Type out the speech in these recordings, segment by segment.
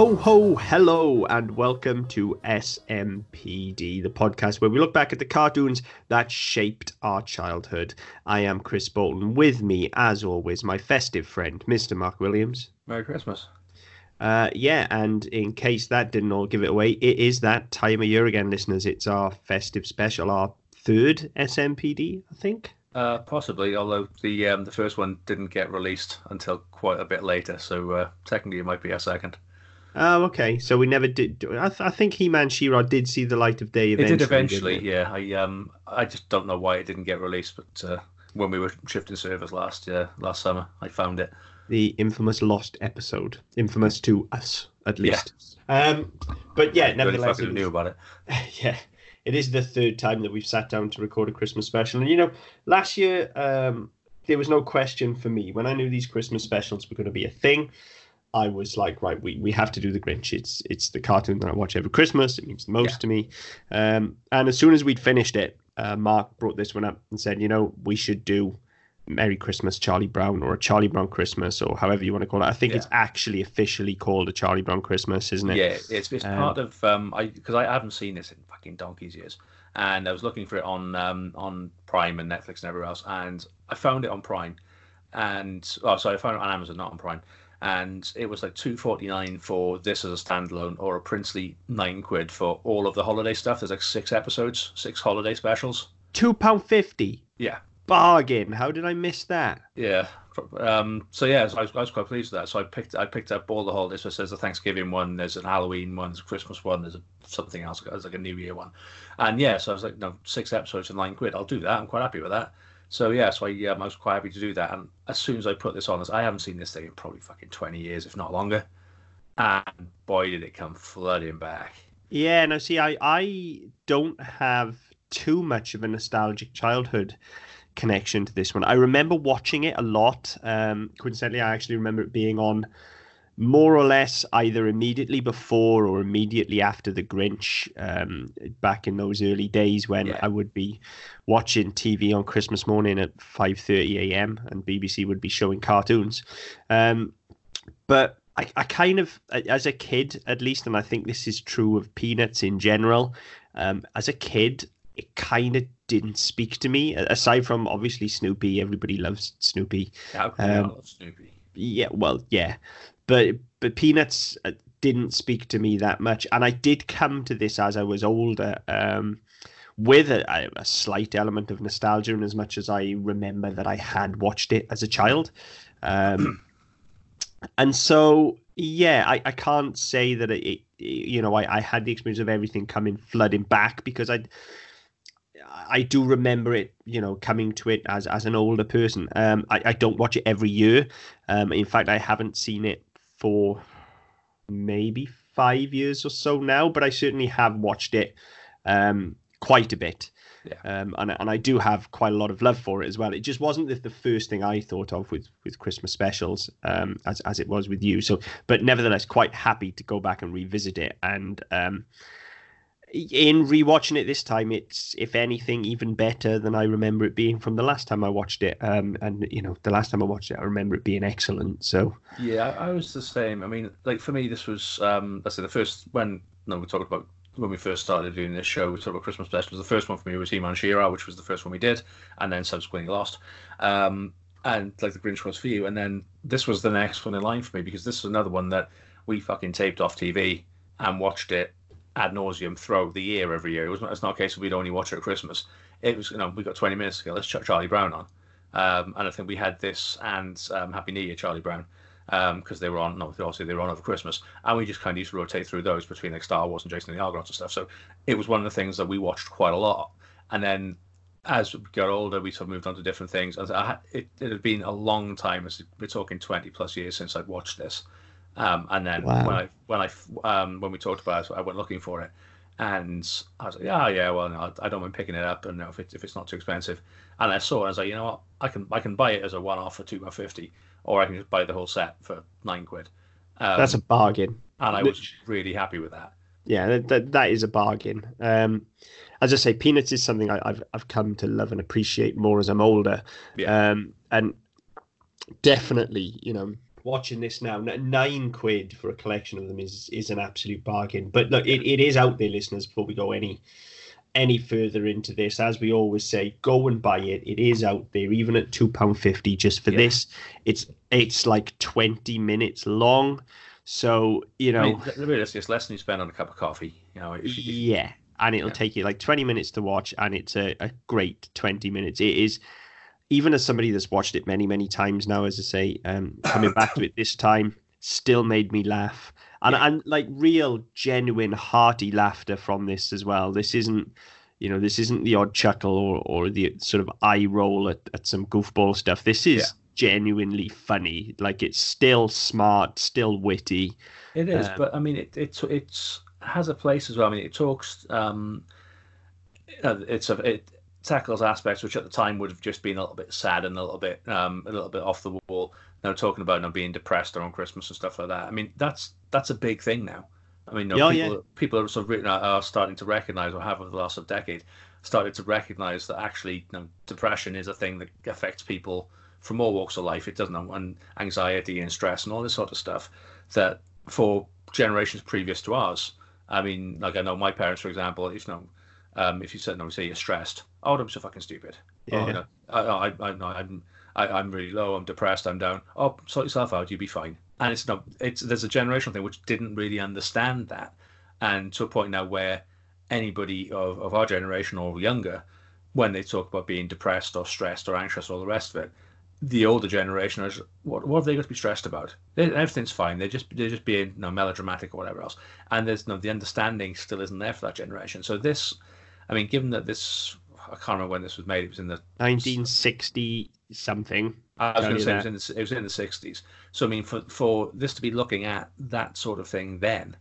Ho ho, hello, and welcome to SMPD, the podcast where we look back at the cartoons that shaped our childhood. I am Chris Bolton. With me, as always, my festive friend, Mr. Mark Williams. Merry Christmas. Uh, yeah, and in case that didn't all give it away, it is that time of year again, listeners. It's our festive special, our third SMPD, I think. Uh, possibly, although the um, the first one didn't get released until quite a bit later, so uh, technically it might be our second. Oh, okay. So we never did. I, th- I think He-Man, She-Ra did see the light of day. Eventually, it did eventually, it? yeah. I um I just don't know why it didn't get released, but uh, when we were shifting servers last uh, last summer, I found it. The infamous lost episode, infamous to us at least. Um, but yeah, nevertheless, fucking knew about it. yeah, it is the third time that we've sat down to record a Christmas special. And you know, last year um, there was no question for me when I knew these Christmas specials were going to be a thing. I was like, right, we, we have to do the Grinch. It's it's the cartoon that I watch every Christmas. It means the most Yeah. to me. Um, and as soon as we'd finished it, uh, Mark brought this one up and said, you know, we should do Merry Christmas, Charlie Brown, or a Charlie Brown Christmas, or however you want to call it. I think Yeah. it's actually officially called a Charlie Brown Christmas, isn't it? Yeah, it's it's Um, part of um I because I haven't seen this in fucking donkey's years, and I was looking for it on um on Prime and Netflix and everywhere else, and I found it on Prime, and oh sorry, I found it on Amazon, not on Prime, and it was like two forty nine for this as a standalone, or a princely nine quid for all of the holiday stuff. There's like six episodes, six holiday specials. Two pound fifty. Yeah, Bargain. How did I miss that? Yeah. Um, so yeah, I, was, I was quite pleased with that. So I picked I picked up all the holidays. So there's a Thanksgiving one, there's an Halloween one, there's a Christmas one, there's a, something else, there's like a New Year one, and yeah, so I was like, no, six episodes for nine quid. I'll do that. I'm quite happy with that. So yeah, so I, um, I was quite happy to do that. And as soon as I put this on, I haven't seen this thing in probably fucking twenty years, if not longer. And boy, did it come flooding back. Yeah, no, see, I, I don't have too much of a nostalgic childhood connection to this one. I remember watching it a lot. Um, coincidentally, I actually remember it being on more or less either immediately before or immediately after the Grinch um, back in those early days when Yeah. I would be watching TV on Christmas morning at 5:30 a.m. and BBC would be showing cartoons. Um, but I, I kind of, as a kid at least, and I think this is true of Peanuts in general, um, as a kid, it kind of didn't speak to me. Aside from obviously Snoopy, everybody loves Snoopy. How can Um, Snoopy? Yeah, well, yeah, but but Peanuts uh, didn't speak to me that much, and I did come to this as I was older. Um, with a, a- slight element of nostalgia, and as much as I remember that I had watched it as a child, um, and so yeah, I, I can't say that it, it you know I, I had the experience of everything coming flooding back because I I do remember it you know coming to it as as an older person. Um, I, I don't watch it every year. Um, in fact, I haven't seen it for maybe five years or so now, but I certainly have watched it um, quite a bit. Yeah. Um, and, and I do have quite a lot of love for it as well. It just wasn't the, the first thing I thought of with, with Christmas specials, um, as, as it was with you. So, but nevertheless, quite happy to go back and revisit it. And um, in rewatching it this time, it's if anything even better than I remember it being from the last time I watched it. Um, and you know, the last time I watched it, I remember it being excellent. So Yeah, I was the same. I mean, like for me, this was um, let's say the first when no, we talked about when we first started doing this show. We talked about Christmas specials. The first one for me was He-Man which was the first one we did, and then subsequently lost. Um, and like the Grinch was for you, and then this was the next one in line for me because this is another one that we fucking taped off TV and watched it ad nauseum throughout the year every year. It was it's not a case of we'd only watch it at Christmas. It was you know we got 20 minutes to go. Let's chuck Charlie Brown on. Um, and I think we had this and um, Happy New Year, Charlie Brown, because they were on. No, obviously they were on over Christmas, and we just kind of used to rotate through those between like Star Wars and Jason and the Argonauts and stuff. So it was one of the things that we watched quite a lot. And then as we got older, we sort of moved on to different things. And I, it, it had been a long time. As we're talking 20 plus years since I'd watched this. Um, and then Wow. when I when I um, when we talked about it, I went looking for it, and I was like, yeah, yeah, well, no, I don't mind picking it up, and you know, if it's if it's not too expensive. And I saw it, I was like, you know what, I can I can buy it as a one off for two pound fifty, or I can just buy the whole set for nine quid. Um, that's a bargain. and I was really happy with that. Yeah, that, that, is a bargain. Um, as I say, peanuts is something I, I've I've come to love and appreciate more as I'm older. Yeah. Um, and definitely, you know, watching this now, nine quid for a collection of them is is an absolute bargain. But look, it, it is out there, listeners. Before we go any any further into this, as we always say, go and buy it. It is out there, even at two pound fifty just for yeah. this. It's it's like twenty minutes long. So you know, I mean, it's less than you spend on a cup of coffee. You know, yeah, and it'll yeah. take you like twenty minutes to watch, and it's a, a great twenty minutes. It is even as somebody that's watched it many, many times now, as I say, um, coming back to it this time still made me laugh. And, yeah. and like real, genuine, hearty laughter from this as well. This isn't, you know, this isn't the odd chuckle or, or the sort of eye roll at, at some goofball stuff. This is yeah. genuinely funny. Like it's still smart, still witty. It is, um, but I mean, it, it's it's has a place as well. I mean, it talks. Um, it's a it tackles aspects which at the time would have just been a little bit sad and a little bit um, a little bit off the wall. Now talking about not being depressed around Christmas and stuff like that. I mean, that's that's a big thing now. I mean, no, yeah, people, yeah. people are sort of are starting to recognise, or have over the last of decade, started to recognise that actually, you know, depression is a thing that affects people from all walks of life. It doesn't, and anxiety and stress and all this sort of stuff. That for generations previous to ours, I mean, like I know my parents, for example, you know, um, if you said, no, say you're stressed, oh, I'm so fucking stupid. Yeah. Oh, you know, I, I, I, I'm, I, I'm really low. I'm depressed. I'm down. Oh, sort yourself out. You'll be fine. And it's not. It's there's a generational thing which didn't really understand that, and to a point now where anybody of, of our generation or younger, when they talk about being depressed or stressed or anxious or all the rest of it, the older generation is what what have they got to be stressed about? They, everything's fine. They're just they're just being you know, melodramatic or whatever else. And there's no the understanding still isn't there for that generation. So this I mean, given that this, I can't remember when this was made. It was in the 1960 something. I was going to say it was, in the, it was in the 60s. So I mean, for for this to be looking at that sort of thing then,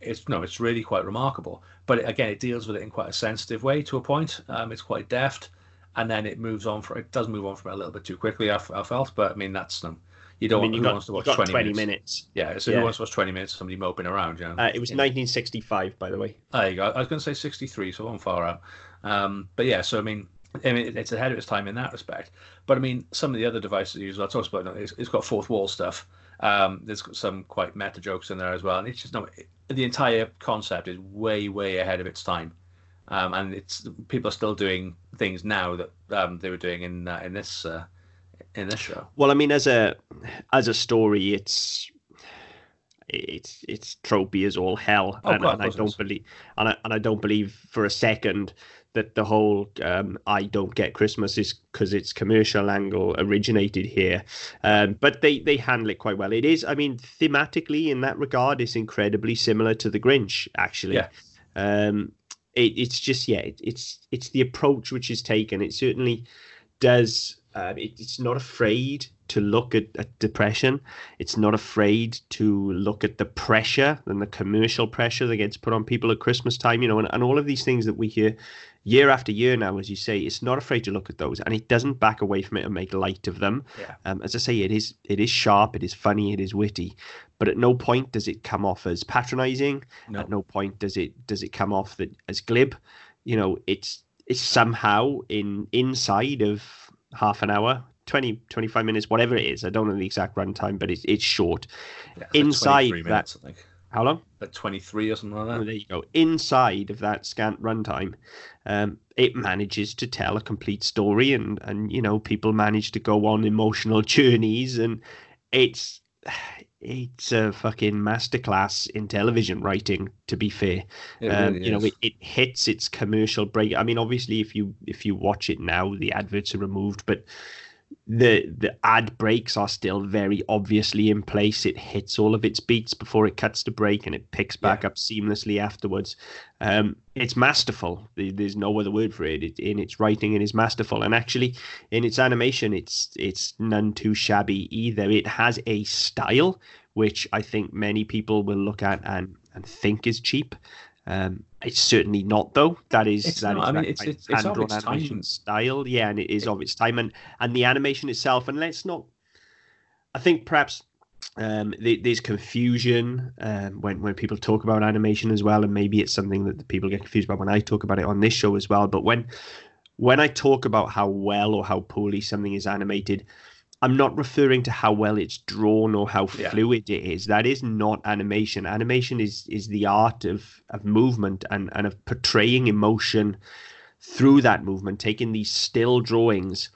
it's no, it's really quite remarkable. But again, it deals with it in quite a sensitive way to a point. Um, it's quite deft, and then it moves on for it does move on from it a little bit too quickly. I, I felt, but I mean that's um, you don't. I mean, you got, wants to watch 20, 20 minutes? minutes? Yeah, so yeah. who wants to watch 20 minutes of somebody moping around? You know? Uh, it was yeah. 1965, by the way. There you go. I was going to say 63, so I'm far out. Um, but yeah, so I mean, I mean, it's ahead of its time in that respect. But I mean, some of the other devices used, I talked about, it's, it's got fourth wall stuff. Um, there's some quite meta jokes in there as well, and it's just no. The entire concept is way, way ahead of its time, um, and it's people are still doing things now that um, they were doing in uh, in this uh, in this show. Well, I mean, as a as a story, it's it's it's tropey as all hell, oh, and, God, and I don't believe and I, and I don't believe for a second that the whole um, I don't get Christmas is because its commercial angle originated here. Um, but they, they handle it quite well. It is, I mean, thematically in that regard, it's incredibly similar to The Grinch, actually. Yeah. Um, it, it's just, yeah, it, it's it's the approach which is taken. It certainly does um, it, it's not afraid to look at, at, depression. It's not afraid to look at the pressure and the commercial pressure that gets put on people at Christmas time, you know, and, and all of these things that we hear year after year now, as you say, it's not afraid to look at those, and it doesn't back away from it and make light of them. Yeah. Um, as I say, it is it is sharp, it is funny, it is witty, but at no point does it come off as patronising. No. At no point does it does it come off that as glib. You know, it's it's somehow in inside of half an hour 20 25 minutes whatever it is. I don't know the exact runtime but it's it's short. Yeah, inside that minutes, how long? At 23 or something like that. Oh, there you go. Inside of that scant runtime um, it manages to tell a complete story and and you know people manage to go on emotional journeys and it's it's a fucking masterclass in television writing to be fair. Um, really you know it, it hits its commercial break. I mean obviously if you if you watch it now the adverts are removed but the the ad breaks are still very obviously in place. It hits all of its beats before it cuts to break, and it picks back yeah. up seamlessly afterwards. Um, it's masterful. There's no other word for it. it. In its writing, it is masterful, and actually, in its animation, it's it's none too shabby either. It has a style which I think many people will look at and and think is cheap. Um, it's certainly not though. That is it's that not. Is I mean, it's, it's, it's of its animation time. style, yeah, and it is of its time, and and the animation itself. And let's not. I think perhaps um, there's confusion um, when when people talk about animation as well, and maybe it's something that people get confused about when I talk about it on this show as well. But when when I talk about how well or how poorly something is animated, I'm not referring to how well it's drawn or how Yeah. fluid it is. That is not animation. Animation is is the art of of movement and and of portraying emotion through that movement, taking these still drawings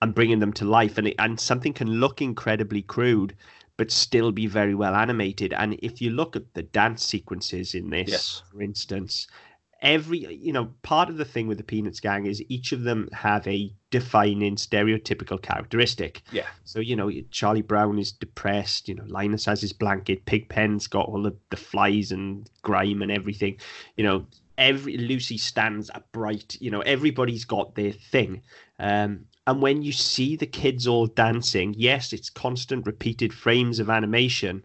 and bringing them to life. And it, and something can look incredibly crude, but still be very well animated. And if you look at the dance sequences in this, Yes. for instance, every you know part of the thing with the Peanuts gang is each of them have a defining stereotypical characteristic. Yeah. So you know Charlie Brown is depressed. You know Linus has his blanket. Pigpen's got all the, the flies and grime and everything. You know every Lucy stands upright. You know everybody's got their thing. Um, and when you see the kids all dancing, yes, it's constant repeated frames of animation,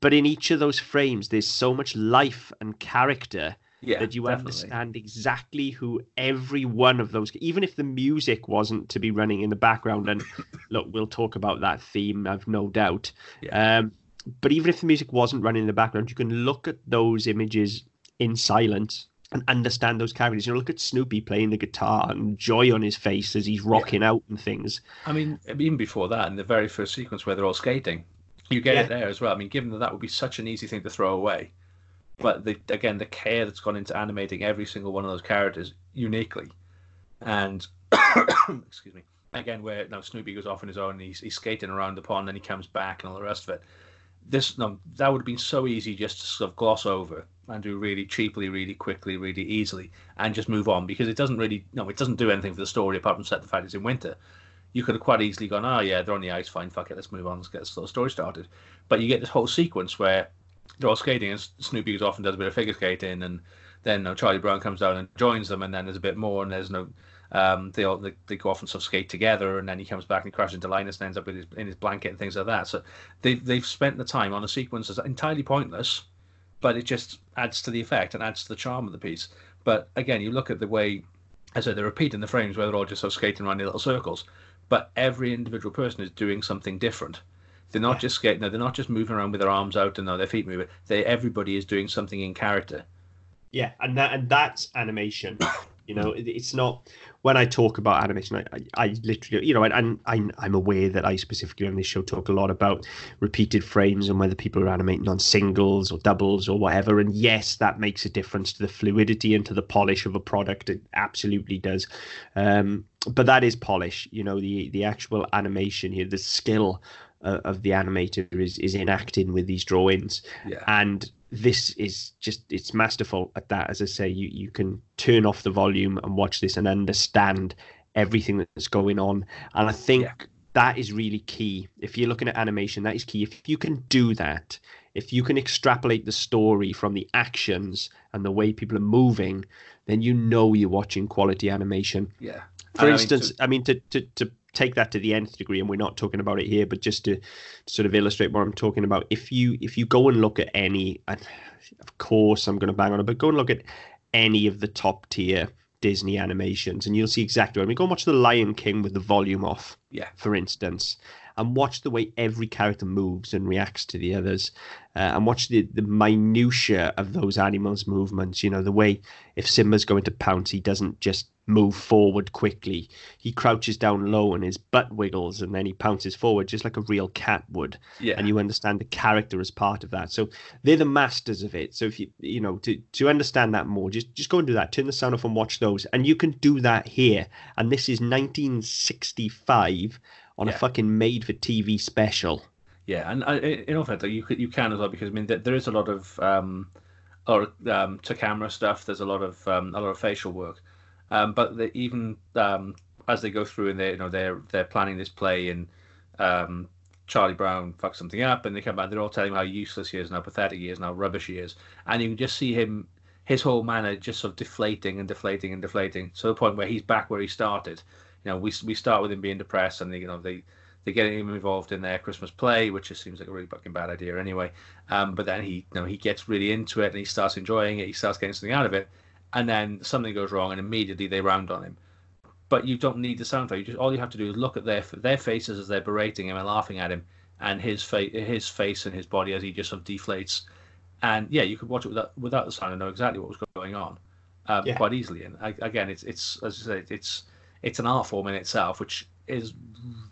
but in each of those frames, there's so much life and character Yeah, that you definitely. understand exactly who every one of those even if the music wasn't to be running in the background and look we'll talk about that theme i've no doubt Yeah. um but even if the music wasn't running in the background you can look at those images in silence and understand those characters you know look at snoopy playing the guitar and joy on his face as he's rocking out and things I mean, even before that, in the very first sequence where they're all skating, you get Yeah. it there as well. I mean, given that that would be such an easy thing to throw away, but the, again, the care that's gone into animating every single one of those characters uniquely, and excuse me, again, where now Snoopy goes off on his own, and he's, he's skating around the pond, and he comes back, and all the rest of it. This no, that would have been so easy just to sort of gloss over and do really cheaply, really quickly, really easily, and just move on because it doesn't really no, it doesn't do anything for the story apart from set the fact it's in winter you could have quite easily gone, oh yeah, they're on the ice, fine, fuck it, let's move on, let's get little story started. But you get this whole sequence where they're all skating, and Snoopy and does a bit of figure skating, and then no, Charlie Brown comes down and joins them, and then there's a bit more, and there's no, um, they all they, they go off and sort of skate together, and then he comes back and crashes into Linus and ends up his, in his blanket and things like that. So they they've spent the time on a sequence that's entirely pointless, but it just adds to the effect and adds to the charm of the piece. But again, you look at the way, as I said, they're repeating the frames where they're all just sort of skating around in little circles but every individual person is doing something different. They're not Yeah. just skating. No, they're not just moving around with their arms out and their feet moving. They everybody is doing something in character. Yeah, and that and that's animation. You know, it, it's not when I talk about animation. I, I, I literally, you know, and, and I'm aware that I specifically on this show talk a lot about repeated frames and whether people are animating on singles or doubles or whatever. And yes, that makes a difference to the fluidity and to the polish of a product. It absolutely does. Um, but that is polish. You know, the the actual animation here, the skill uh, of the animator is is enacting with these drawings Yeah. and this is just it's masterful at that as i say you you can turn off the volume and watch this and understand everything that's going on and i think Yeah. that is really key if you're looking at animation that is key if you can do that if you can extrapolate the story from the actions and the way people are moving then you know you're watching quality animation Yeah. for And I mean, instance, to- I mean, to, to, to take that to the nth degree, and we're not talking about it here, but just to sort of illustrate what I'm talking about, if you if you go and look at any, and of course I'm going to bang on it, but go and look at any of the top tier Disney animations, and you'll see exactly. what I mean, go and watch The Lion King with the volume off, Yeah. for instance, and watch the way every character moves and reacts to the others, uh, and watch the the minutia of those animals' movements. You know, the way if Simba's going to pounce, he doesn't just move forward quickly. He crouches down low and his butt wiggles, and then he pounces forward just like a real cat would. yeah. And you understand the character as part of that. So they're the masters of it. So if you you know to to understand that more, just just go and do that. Turn the sound off and watch those, and you can do that here. And this is 1965 on Yeah. a fucking made-for-TV special. Yeah, and I, in all fairness, you you can as well because I mean there, there is a lot of um, or um, to camera stuff. There's a lot of um, a lot of facial work, um, but they, even um, as they go through and they you know they're they're planning this play and um, Charlie Brown fucks something up and they come back. They're all telling him how useless he is, and how pathetic he is, and how rubbish he is, and you can just see him his whole manner just sort of deflating and deflating and deflating to the point where he's back where he started. You know, we we start with him being depressed, and they, you know they they get him involved in their Christmas play, which just seems like a really fucking bad idea anyway. Um, but then he, you know, he gets really into it and he starts enjoying it. He starts getting something out of it, and then something goes wrong, and immediately they round on him. But you don't need the soundtrack. You just all you have to do is look at their their faces as they're berating him and laughing at him, and his face, his face and his body as he just sort of deflates. And yeah, you could watch it without without the sound and know exactly what was going on, um, Yeah. quite easily. And I, again, it's it's as I say, it's it's an art form in itself, which is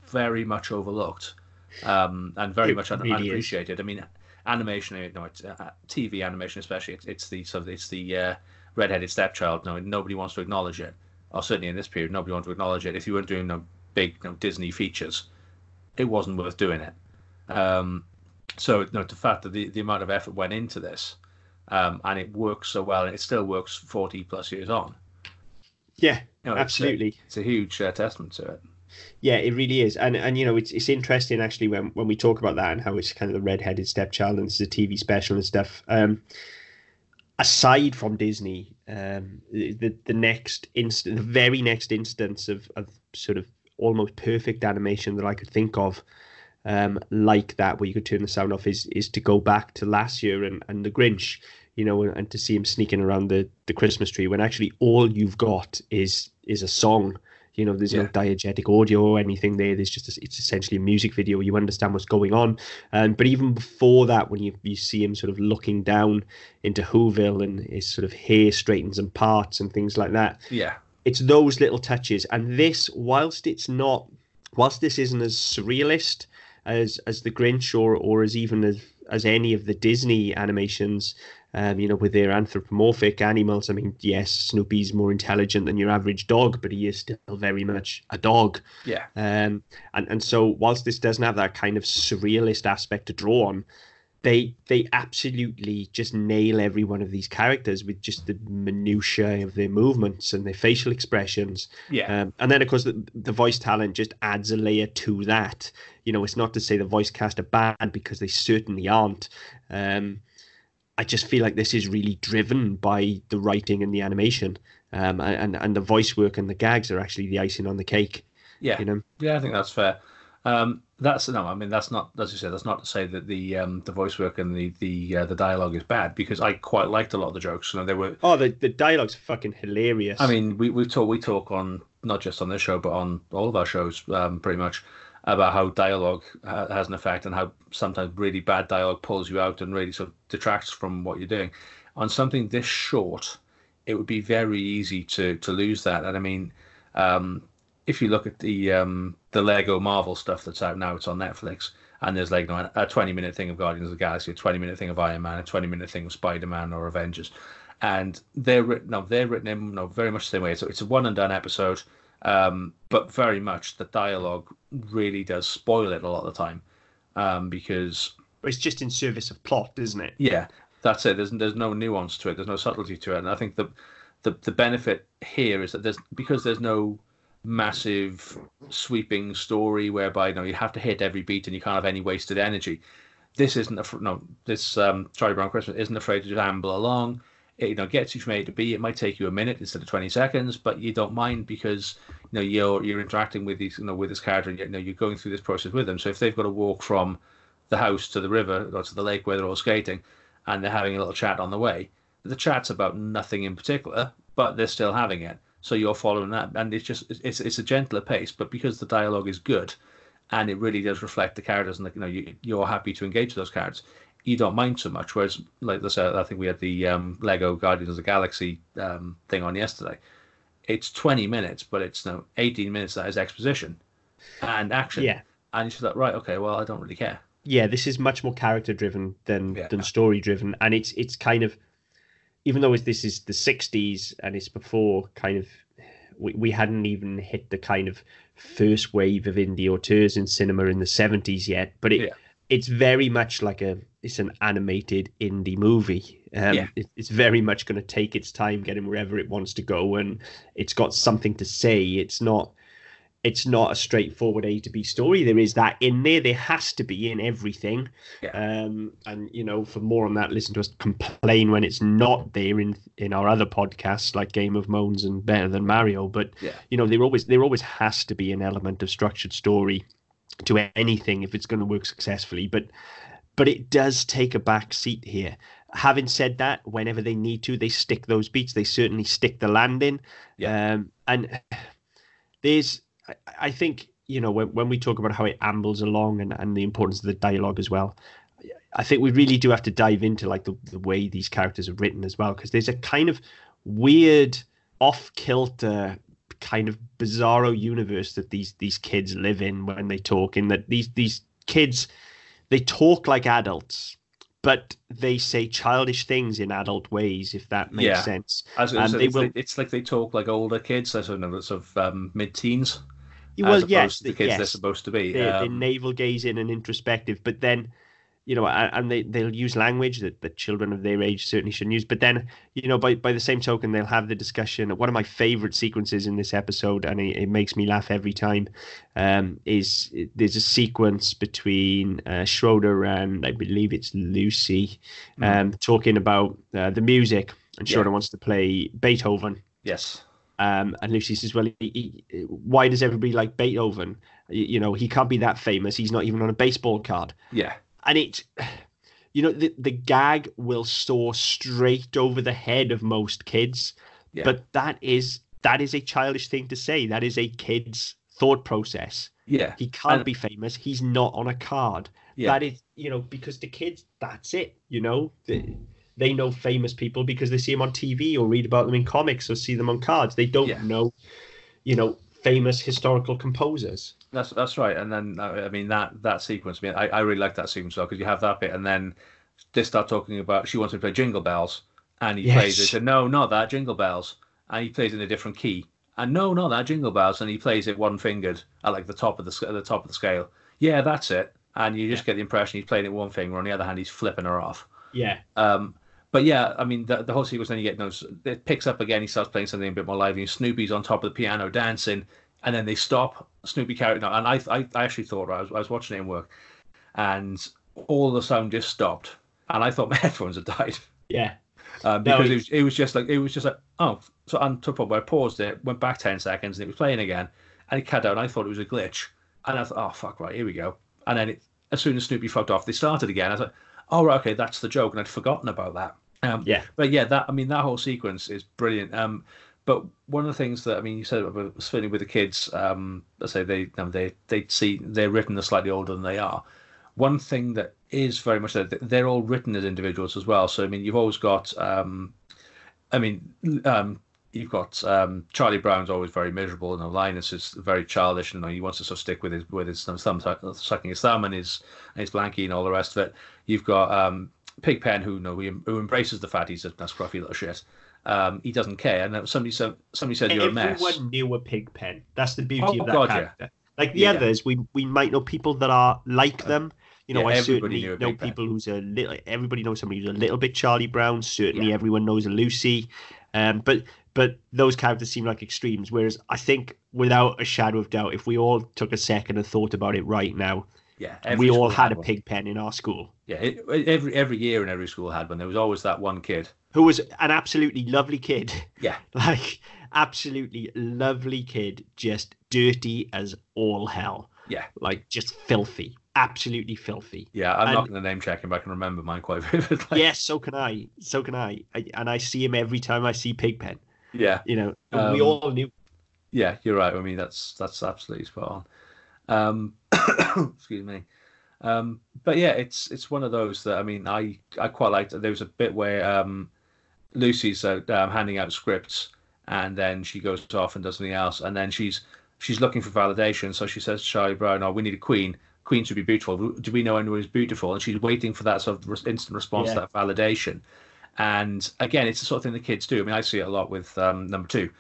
very much overlooked um, and very It much un- really is. unappreciated. I mean, animation, you know, it's, uh, TV animation especially, it's, it's the sort of it's the uh, redheaded stepchild. No, nobody wants to acknowledge it. Or certainly in this period, nobody wants to acknowledge it. If you weren't doing no big you know, Disney features, it wasn't worth doing it. Um, so, know, the fact that the, the amount of effort went into this, um, and it works so well, and it still works forty plus years on. Yeah, You know, it's a- absolutely. it's a, huge uh, testament to it. Yeah, it really is, and and you know it's it's interesting actually when when we talk about that and how it's kind of the redheaded stepchild and this is a TV special and stuff. Um, aside from Disney, um, the the next instant, the very next instance of of sort of almost perfect animation that I could think of, um, like that where you could turn the sound off is is to go back to last year and and the Grinch. You know, and to see him sneaking around the, the Christmas tree when actually all you've got is is a song. You know there's no Yeah. diegetic audio or anything there. There's just a, it's essentially a music video. You understand what's going on. Um, but even before that when you, you see him sort of looking down into whoville and his sort of hair straightens and parts and things like that Yeah, it's those little touches. And this whilst it's not whilst this isn't as surrealist as as the grinch or or as even as as any of the disney animations um, you know, with their anthropomorphic animals. I mean, yes, Snoopy's more intelligent than your average dog, but he is still very much a dog. yeah, Um, and and so whilst this doesn't have that kind of surrealist aspect to draw on, they they absolutely just nail every one of these characters with just the minutiae of their movements and their facial expressions. yeah. Um, and then of course the, the voice talent just adds a layer to that. You know, it's not to say the voice cast are bad because they certainly aren't. Um, I just feel like this is really driven by the writing and the animation, um, and and the voice work and the gags are actually the icing on the cake. Yeah, You know, yeah, I think that's fair. Um, that's no, I mean that's not as you said. That's not to say that the um, the voice work and the the uh, the dialogue is bad because I quite liked a lot of the jokes. You know, they were. oh, the the dialogue's fucking hilarious. I mean, we we talk we talk on not just on this show but on all of our shows um, pretty much about how dialogue ha- has an effect and how sometimes really bad dialogue pulls you out and really sort of detracts from what you're doing. On something this short, it would be very easy to to lose that. And I mean, um, if you look at the um, the Lego Marvel stuff that's out now, it's on Netflix, and there's like a 20 minute thing of Guardians of the Galaxy, a 20 minute thing of Iron Man, a 20 minute thing of Spider Man or Avengers, and they're written. No, they're written in no very much the same way. So it's a one and done episode, um, but very much the dialogue really does spoil it a lot of the time, um, because it's just in service of plot, isn't it? yeah, that's it. There's there's no nuance to it. There's no subtlety to it. And I think the the the benefit here is that there's because there's no massive sweeping story whereby you know you have to hit every beat and you can't have any wasted energy. This isn't a no. This um, Charlie Brown Christmas isn't afraid to just amble along. It you know gets you from A to B. It might take you a minute instead of twenty seconds, but you don't mind because you know you're you're interacting with these you know with this character and you know you're going through this process with them. So if they've got to walk from the house to the river or to the lake where they're all skating, and they're having a little chat on the way. The chat's about nothing in particular, but they're still having it. So you're following that, and it's just it's it's a gentler pace, but because the dialogue is good, and it really does reflect the characters, and the, you know you, you're happy to engage with those characters, you don't mind so much. Whereas, like I said, I think we had the um, Lego Guardians of the Galaxy um, thing on yesterday. It's 20 minutes, but it's know 18 minutes that is exposition and action. Yeah. And you're like, right, okay, well, I don't really care. yeah, this is much more character driven than Yeah. than story driven, and it's it's kind of even though this is the '60s and it's before kind of we, we hadn't even hit the kind of first wave of indie auteurs in cinema in the '70s yet, but it Yeah. It's very much like a it's an animated indie movie. Um, Yeah. it, it's very much going to take its time getting wherever it wants to go, and it's got something to say. It's not it's not a straightforward A to B story. There is that in there. There has to be in everything. Yeah. Um, and you know, for more on that, listen to us complain when it's not there in in our other podcasts like Game of Moans and Better Than Mario. But Yeah. you know, there always there always has to be an element of structured story to anything if it's going to work successfully. But but it does take a back seat here. Having said that, whenever they need to, they stick those beats. They certainly stick the landing. Yeah. Um, and there's, I, I think, you know, when, when we talk about how it ambles along and, and the importance of the dialogue as well, I think we really do have to dive into like the, the way these characters are written as well, because there's a kind of weird off kilter kind of bizarro universe that these these kids live in when they talk. In that these these kids they talk like adults, but they say childish things in adult ways, if that makes Yeah. sense. As, Um, they it's, will- it's like they talk like older kids, so sort of, sort of um, mid-teens, Well, as opposed yes, to the kids they're supposed to be. they're, they're Um, navel gazing and introspective but then you know and they they'll use language that, the children of their age certainly shouldn't use but then you know by by the same token they'll have the discussion one of my favorite sequences in this episode and it, it makes me laugh every time um is there's a sequence between uh, schroeder and i believe it's lucy um talking about uh, the music and Yeah. schroeder wants to play beethoven yes. um, and Lucy says, "Well, he, he, why does everybody like Beethoven? You, you know, he can't be that famous. He's not even on a baseball card." Yeah. And it, you know, the the gag will soar straight over the head of most kids, Yeah. but that is that is a childish thing to say. That is a kid's thought process. Yeah. He can't And- be famous. He's not on a card. Yeah. That is, you know, because the kids, that's it. You know, they, they know famous people because they see them on TV or read about them in comics or see them on cards. They don't Yeah. know, you know, famous historical composers. That's that's right. And then uh, I mean that that sequence. I mean, I, I really like that sequence because you have that bit, and then they start talking about she wants to play Jingle Bells, and he Yes. plays it. And no, not that Jingle Bells, and he plays in a different key. And no, not that Jingle Bells, and he plays it one fingered at like the top of the at the top of the scale. Yeah, that's it. And you just get the impression he's playing it one finger. On the other hand, he's flipping her off. Yeah. Um, but yeah, I mean, the, the whole sequence, then you get those, it picks up again. He starts playing something a bit more lively. And Snoopy's on top of the piano dancing, and then they stop. Snoopy carrying on. And I, I, I actually thought, I was, I was watching it in work, and all the sound just stopped. And I thought my headphones had died. Yeah. Um, because it, it- was, it was just like, it was just like, oh, so and to a point where I paused it, went back 10 seconds, and it was playing again. And it cut out, and I thought it was a glitch. And I thought, oh, fuck, right, here we go. And then it, as soon as Snoopy fucked off, they started again. I thought, oh, right, okay, that's the joke. And I'd forgotten about that. Um, Yeah. but yeah, that I mean that whole sequence is brilliant. Um, but one of the things that I mean, you said certainly with the kids, um, let's say they they they see they're written as slightly older than they are. One thing that is very much that they're all written as individuals as well. So I mean, you've always got, um, I mean, um, you've got um, Charlie Brown's always very miserable, and Linus is very childish, and you know, he wants to sort of stick with his with his thumb sucking his thumb and his and his blankie and all the rest of it. You've got um, Pigpen, who you know who, embraces the fact he's a scruffy little shit. Um, he doesn't care, and somebody said somebody said you're a mess. Everyone knew a pig pen. That's the beauty Oh, of that God, yeah. character. Like the Yeah. others, we we might know people that are like them. You know, Yeah, I certainly know Pigpen. people who's a little. Everybody knows somebody who's a little bit Charlie Brown. Certainly, Yeah. everyone knows a Lucy. Um, but but those characters seem like extremes. Whereas I think, without a shadow of doubt, if we all took a second and thought about it right now, yeah, we all school had a pig pen in our school. Yeah, it, every every year in every school had one. There was always that one kid. Who was an absolutely lovely kid. Yeah. Like, absolutely lovely kid, just dirty as all hell. Yeah. Like, just filthy. Absolutely filthy. Yeah, I'm And- not going to name check him, but I can remember mine quite vividly. yes, so can I. So can I. I. And I see him every time I see Pigpen. yeah, You know, and we Um, all knew. yeah, you're right. I mean, that's that's absolutely spot on. Um, excuse me. Um, but yeah, it's it's one of those that I mean, I I quite liked. There was a bit where um, Lucy's uh, um, handing out scripts, and then she goes off and does something else, and then she's she's looking for validation. So she says to Charlie Brown, "Oh, we need a queen. Queen should be beautiful. Do we know anyone who's beautiful?" And she's waiting for that sort of res- instant response, Yeah. that validation. And again, it's the sort of thing the kids do. I mean, I see it a lot with um, number two.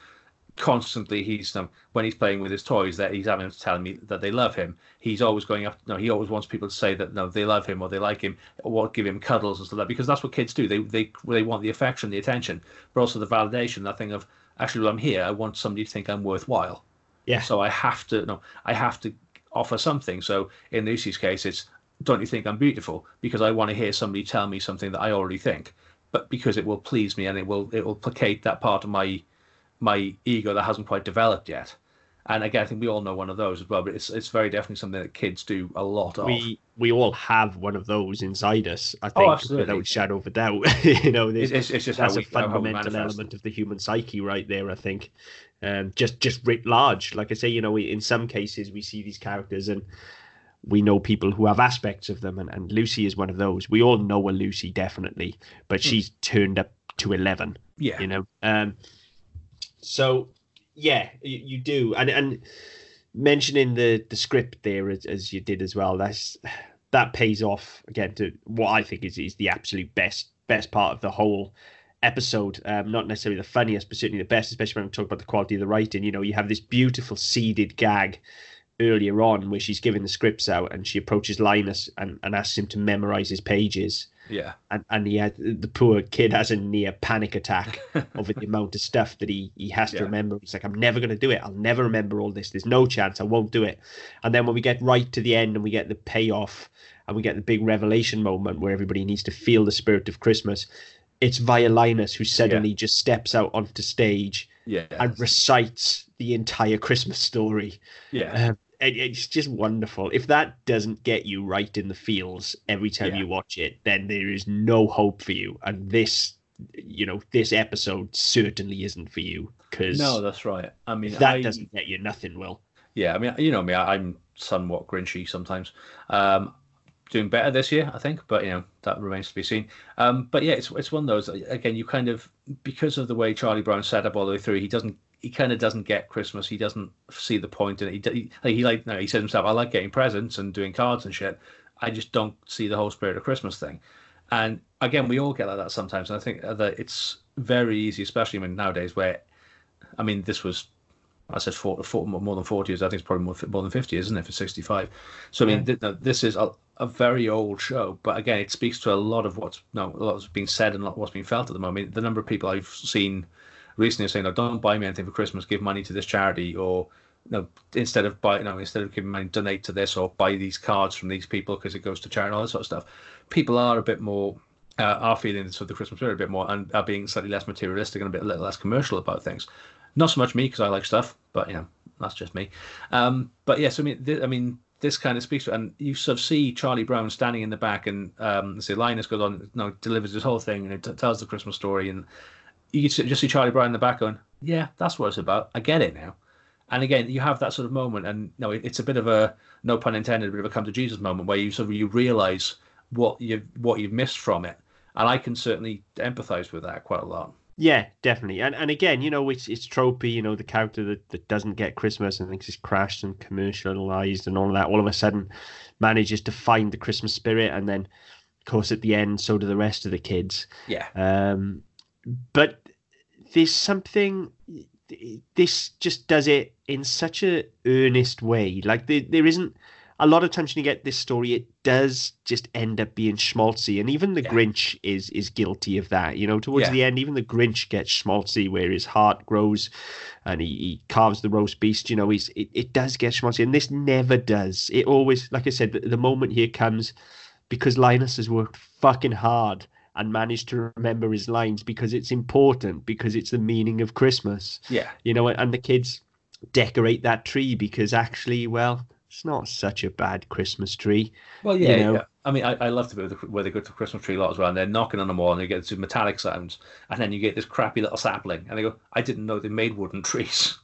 Constantly, he's um, when he's playing with his toys that he's having to tell me that they love him. He's always going up. No, he always wants people to say that no, they love him or they like him or give him cuddles and stuff like that because that's what kids do. They they they want the affection, the attention, but also the validation. That thing of actually, well, I'm here. I want somebody to think I'm worthwhile. Yeah. So I have to no, I have to offer something. So in Lucy's case, it's don't you think I'm beautiful? Because I want to hear somebody tell me something that I already think, but because it will please me and it will it will placate that part of my my ego that hasn't quite developed yet. And again, I think we all know one of those as well. But it's it's very definitely something that kids do a lot of. We we all have one of those inside us. I Oh, think, absolutely. without shadow of a doubt. you know, It's, it's, it's just that's a we, how we fundamental element of the human psyche right there i think um just just writ large like i say you know we, in some cases we see these characters and we know people who have aspects of them and, and lucy is one of those we all know a lucy definitely but Hmm. she's turned up to 11 Yeah, you know um so Yeah, you, you do, and and mentioning the the script there as, as you did as well. That's that pays off again to what I think is is the absolute best best part of the whole episode. Um, not necessarily the funniest, but certainly the best, especially when we talk about the quality of the writing. You know, you have this beautiful seeded gag earlier on where she's giving the scripts out and she approaches Linus and, and asks him to memorize his pages. Yeah. And and he had, the poor kid has a near panic attack over the amount of stuff that he, he has to Yeah. remember. He's like, I'm never going to do it. I'll never remember all this. There's no chance. I won't do it. And then when we get right to the end and we get the payoff and we get the big revelation moment where everybody needs to feel the spirit of Christmas, it's via Linus who suddenly just steps out onto stage Yeah. and recites the entire Christmas story. yeah. Um, and it's just wonderful. If that doesn't get you right in the feels every time Yeah. you watch it, then there is no hope for you. And this, you know, this episode certainly isn't for you because no, that's right. I mean, if that I, doesn't get you, nothing will. Yeah, I mean, you know me, I- I'm somewhat grinchy sometimes. Um, doing better this year, I think, but you know that remains to be seen. Um, but yeah, it's it's one of those again. You kind of because of the way Charlie Brown set up all the way through, he doesn't. He kind of doesn't get Christmas. He doesn't see the point in it. He he, he like no, he says himself, "I like getting presents and doing cards and shit. I just don't see the whole spirit of Christmas thing." And again, we all get like that sometimes. And I think that it's very easy, especially when nowadays, where I mean, this was I said four, four, more than 40 years. I think it's probably more, more than 50, isn't it, for 65? So, I mean, th- this is a, a very old show, but again, it speaks to a lot of what's no, a lot that's being said and what's being felt at the moment. The number of people I've seen recently saying, no, don't buy me anything for Christmas, give money to this charity, or no, instead of buy, no, instead of giving money, donate to this, or buy these cards from these people because it goes to charity, and all that sort of stuff. People are a bit more uh, are feeling sort of the Christmas spirit a bit more and are being slightly less materialistic and a bit less commercial about things. Not so much me because I like stuff, but you know that's just me. Um, but yes, I mean, th- I mean, this kind of speaks to, and you sort of see Charlie Brown standing in the back, and um, say Linus goes on, you know, delivers this whole thing, and it t- tells the Christmas story, and you just see Charlie Brown in the back going, "Yeah, that's what it's about. I get it now." And again, you have that sort of moment, and know, it's a bit of a no pun intended, a bit of a come to Jesus moment where you sort of you realize what you what you've missed from it, and I can certainly empathize with that quite a lot. Yeah, definitely. And and again, you know, it's it's tropey, you know, the character that, that doesn't get Christmas and thinks it's crashed and commercialized and all of that, all of a sudden manages to find the Christmas spirit and then of course at the end so do the rest of the kids. Yeah, Um but there's something this just does it in such a earnest way. Like there, there isn't a lot of times when you get this story, it does just end up being schmaltzy, and even the Yeah. Grinch is is guilty of that. You know, towards Yeah. the end, even the Grinch gets schmaltzy, where his heart grows, and he, he carves the roast beast. You know, he's it, it does get schmaltzy, and this never does. It always, like I said, the, the moment here comes because Linus has worked fucking hard and manage to remember his lines because it's important because it's the meaning of Christmas yeah, you know, and the kids decorate that tree because actually, well, it's not such a bad Christmas tree. Well, yeah, know? yeah. I mean, I, I love to be where they go to the Christmas tree lot as well, and they're knocking on the wall, and you get this metallic sounds, and then you get this crappy little sapling, and they go, "I didn't know they made wooden trees."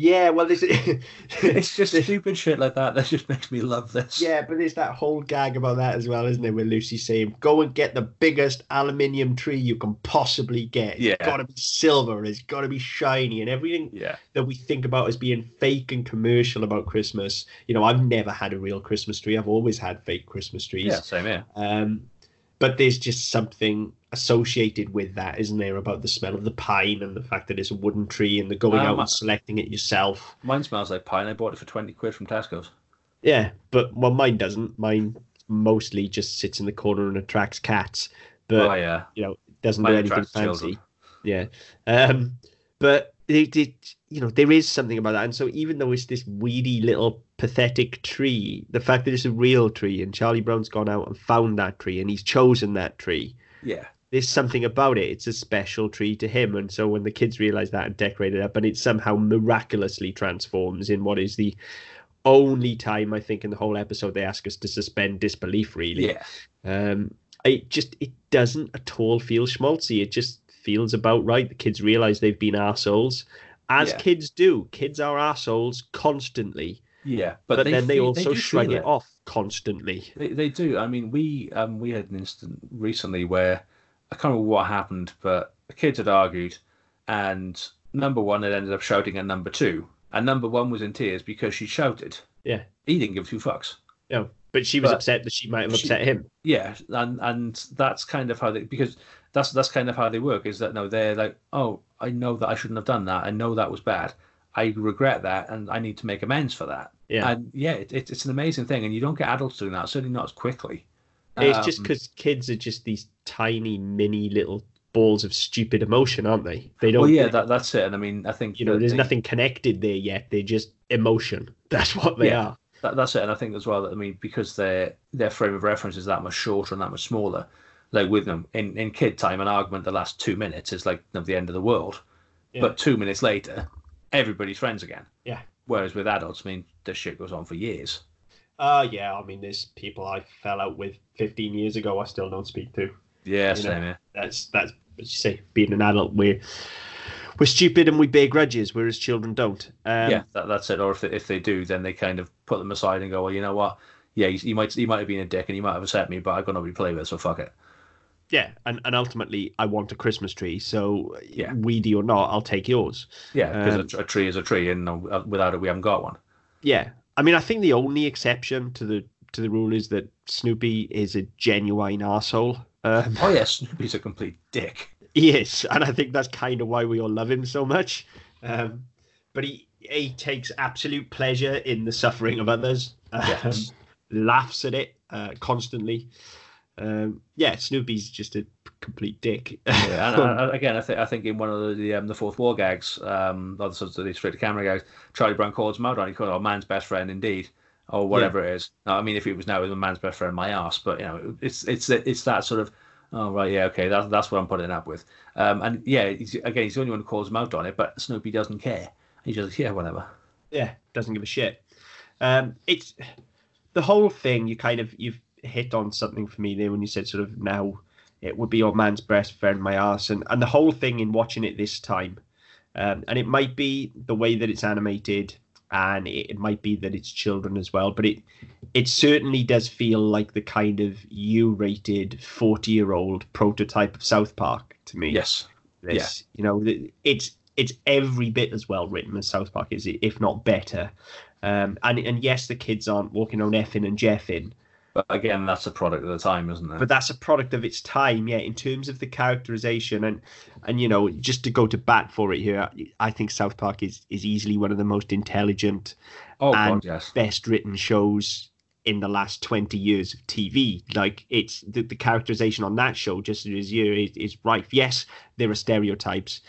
Yeah, well, there's it's just stupid shit like that that just makes me love this. yeah, but there's that whole gag about that as well, isn't it? With Lucy saying, "Go and get the biggest aluminium tree you can possibly get. It's Yeah. got to be silver. It's got to be shiny, and everything yeah, that we think about as being fake and commercial about Christmas. You know, I've never had a real Christmas tree. I've always had fake Christmas trees. yeah. Same here. Um, but there's just something associated with that, isn't there, about the smell of the pine and the fact that it's a wooden tree and the going Um, out and selecting it yourself. Mine smells like pine. I bought it for twenty quid from Tesco's. Yeah, but well, mine doesn't. Mine mostly just sits in the corner and attracts cats. But oh yeah, you know, it doesn't Mine do anything fancy. children. Yeah. Um, but it, it, you know, there is something about that. And so even though it's this weedy little pathetic tree, the fact that it's a real tree and Charlie Brown's gone out and found that tree and he's chosen that tree, yeah, there's something about it. It's a special tree to him. And so when the kids realize that and decorate it up, and it somehow miraculously transforms in what is the only time I think in the whole episode they ask us to suspend disbelief, really. yeah, Um, it just it doesn't at all feel schmaltzy. It just feels about right. The kids realize they've been assholes, as Yeah. kids do. Kids are assholes constantly, yeah. but, then they feel- also do shrug feel it off constantly. They, they do. I mean, we um we had an incident recently where I can't remember what happened, but the kids had argued, and number one had ended up shouting at number two, and number one was in tears because she shouted. Yeah. He didn't give two fucks. No, but she was But upset that she might have she- upset him. Yeah, and and that's kind of how they because that's that's kind of how they work. Is that no, they're like, oh, I know that I shouldn't have done that. I know that was bad. I regret that, and I need to make amends for that. Yeah. And yeah, it, it, it's an amazing thing, and you don't get adults doing that. Certainly not as quickly. It's just Um, because kids are just these tiny, mini little balls of stupid emotion, aren't they? They don't. Well, yeah, that, that's it. And I mean, I think you know, there's they- nothing connected there yet. They're just emotion. That's what they Yeah. are. That, that's it, and I think as well that I mean because their their frame of reference is that much shorter and that much smaller. Like with them in, in kid time, an argument the last two minutes is like the end of the world. Yeah. But two minutes later, everybody's friends again. Yeah. Whereas with adults, I mean, the shit goes on for years. Uh yeah. I mean, there's people I fell out with 15 years ago. I still don't speak to. Yeah, You same know. here. That's that's as you say, being an adult. We're we're stupid and we bear grudges, whereas children don't. Um, yeah, that, that's it. Or if they, if they do, then they kind of put them aside and go, well, you know what? Yeah, he, he might he might have been a dick and he might have upset me, but I've got nobody to play with, so fuck it. Yeah, and, and ultimately, I want a Christmas tree. So, Yeah. weedy or not, I'll take yours. Yeah, because Um, a, tree is a tree, and uh, without it, we haven't got one. Yeah, I mean, I think the only exception to the to the rule is that Snoopy is a genuine asshole. Um, Oh yeah, Snoopy's a complete dick. he is, and I think that's kind of why we all love him so much. Um, but he he takes absolute pleasure in the suffering of others. Um, Yes. laughs at it uh, constantly. Um, yeah, Snoopy's just a complete dick. Yeah, and, and again, I think I think in one of the the, um, the fourth wall gags, um, other sorts of the straight to camera gags, Charlie Brown calls him out on. He calls, "Oh, man's best friend, indeed," or whatever it is. Now, I mean, if it was now, it was man's best friend, my ass. But you know, it's it's it's that sort of. Oh right, yeah, okay, that's that's what I'm putting up with. Um, and yeah, he's, again, he's the only one who calls him out on it, but Snoopy doesn't care. He just yeah, whatever. yeah, doesn't give a shit. Um, it's the whole thing. You kind of you've hit on something for me there when you said sort of now it would be your man's best friend, my ass, and and the whole thing in watching it this time, um, and it might be the way that it's animated, and it, it might be that it's children as well, but it it certainly does feel like the kind of U-rated forty-year-old prototype of South Park to me Yes, this. You know, it's it's every bit as well written as South Park is, if not better. Um, and and yes, the kids aren't walking on effing and jeffing, but again, that's a product of the time, isn't it? but that's a product of its time. Yeah, in terms of the characterization and and you know, just to go to bat for it here, I think South Park is is easily one of the most intelligent, oh and god, yes. best written shows in the last 20 years of TV. Like it's the, the characterization on that show, just as you is, is rife. Yes, there are stereotypes,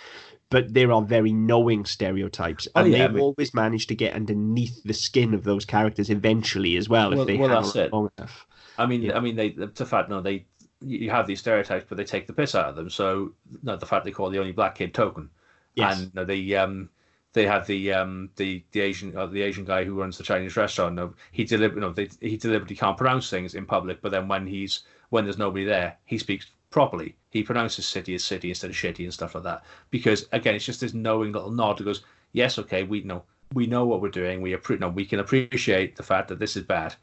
but there are very knowing stereotypes, Oh, and yeah, they've but- always managed to get underneath the skin of those characters eventually as well, Well- if they well, it. long enough. I mean, Yeah. I mean, they the fact no, they you you have these stereotypes, but they take the piss out of them. So no, the fact they call the only black kid token, Yes. and no, they um they have the um the the Asian uh, the Asian guy who runs the Chinese restaurant. No, he deliberately no, they, he deliberately can't pronounce things in public, but then when he's when there's nobody there, he speaks properly. He pronounces city as city instead of shitty and stuff like that. Because again, it's just this knowing little nod that goes, yes, okay, we know we know what we're doing. We appre- no, we can appreciate the fact that this is bad,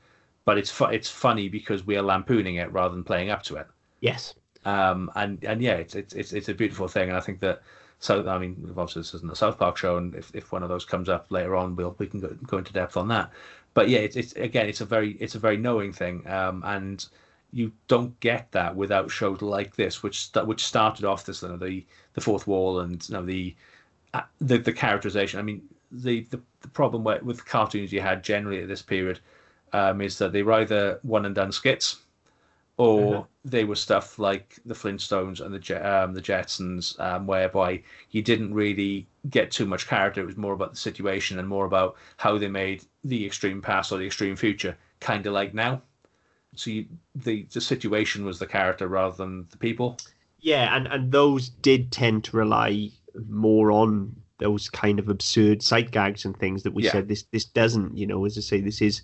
but it's fu- it's funny because we are lampooning it rather than playing up to it. Yes. Um, and and yeah, it's it's it's, it's a beautiful thing, and I think that. So I mean, obviously this isn't a South Park show, and if, if one of those comes up later on, we'll we can go, go into depth on that. But yeah, it's, it's again, it's a very it's a very knowing thing, um, and you don't get that without shows like this, which st- which started off this you know, the the fourth wall and you know the uh, the the characterization. I mean, the the, the problem with, with cartoons you had generally at this period um, is that they were either one and done skits, or Mhm. they were stuff like the Flintstones and the um, the Jetsons, um, whereby you didn't really get too much character. It was more about the situation and more about how they made the extreme past or the extreme future, kind of like now. So you, the the situation was the character rather than the people. Yeah, and and those did tend to rely more on those kind of absurd sight gags and things that we Yeah. said this this doesn't. You know, as I say, this is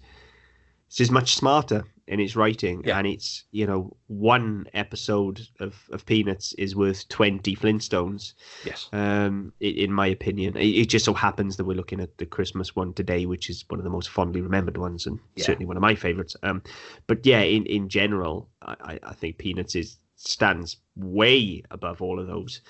this is much smarter in its writing, Yeah. and it's you know one episode of of Peanuts is worth twenty Flintstones. Yes. Um, in my opinion, it, it just so happens that we're looking at the Christmas one today, which is one of the most fondly remembered ones, and Yeah. certainly one of my favorites. Um, but yeah, in in general, I, I- I think Peanuts is stands way above all of those.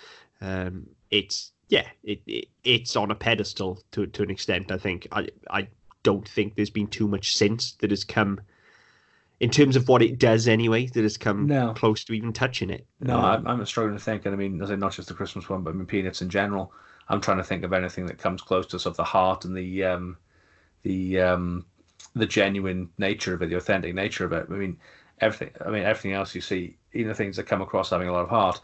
Um, it's yeah, it, it it's on a pedestal to to an extent. I think I I don't think there's been too much since that has come in terms of what it does anyway that has come No. close to even touching it. No, Um, I'm, I'm struggling to think, and I mean, as in not just the Christmas one, but I mean Peanuts in general. I'm trying to think of anything that comes close to sort of the heart and the um, the um, the genuine nature of it, the authentic nature of it. I mean, everything. I mean, everything else you see, even the things that come across having a lot of heart,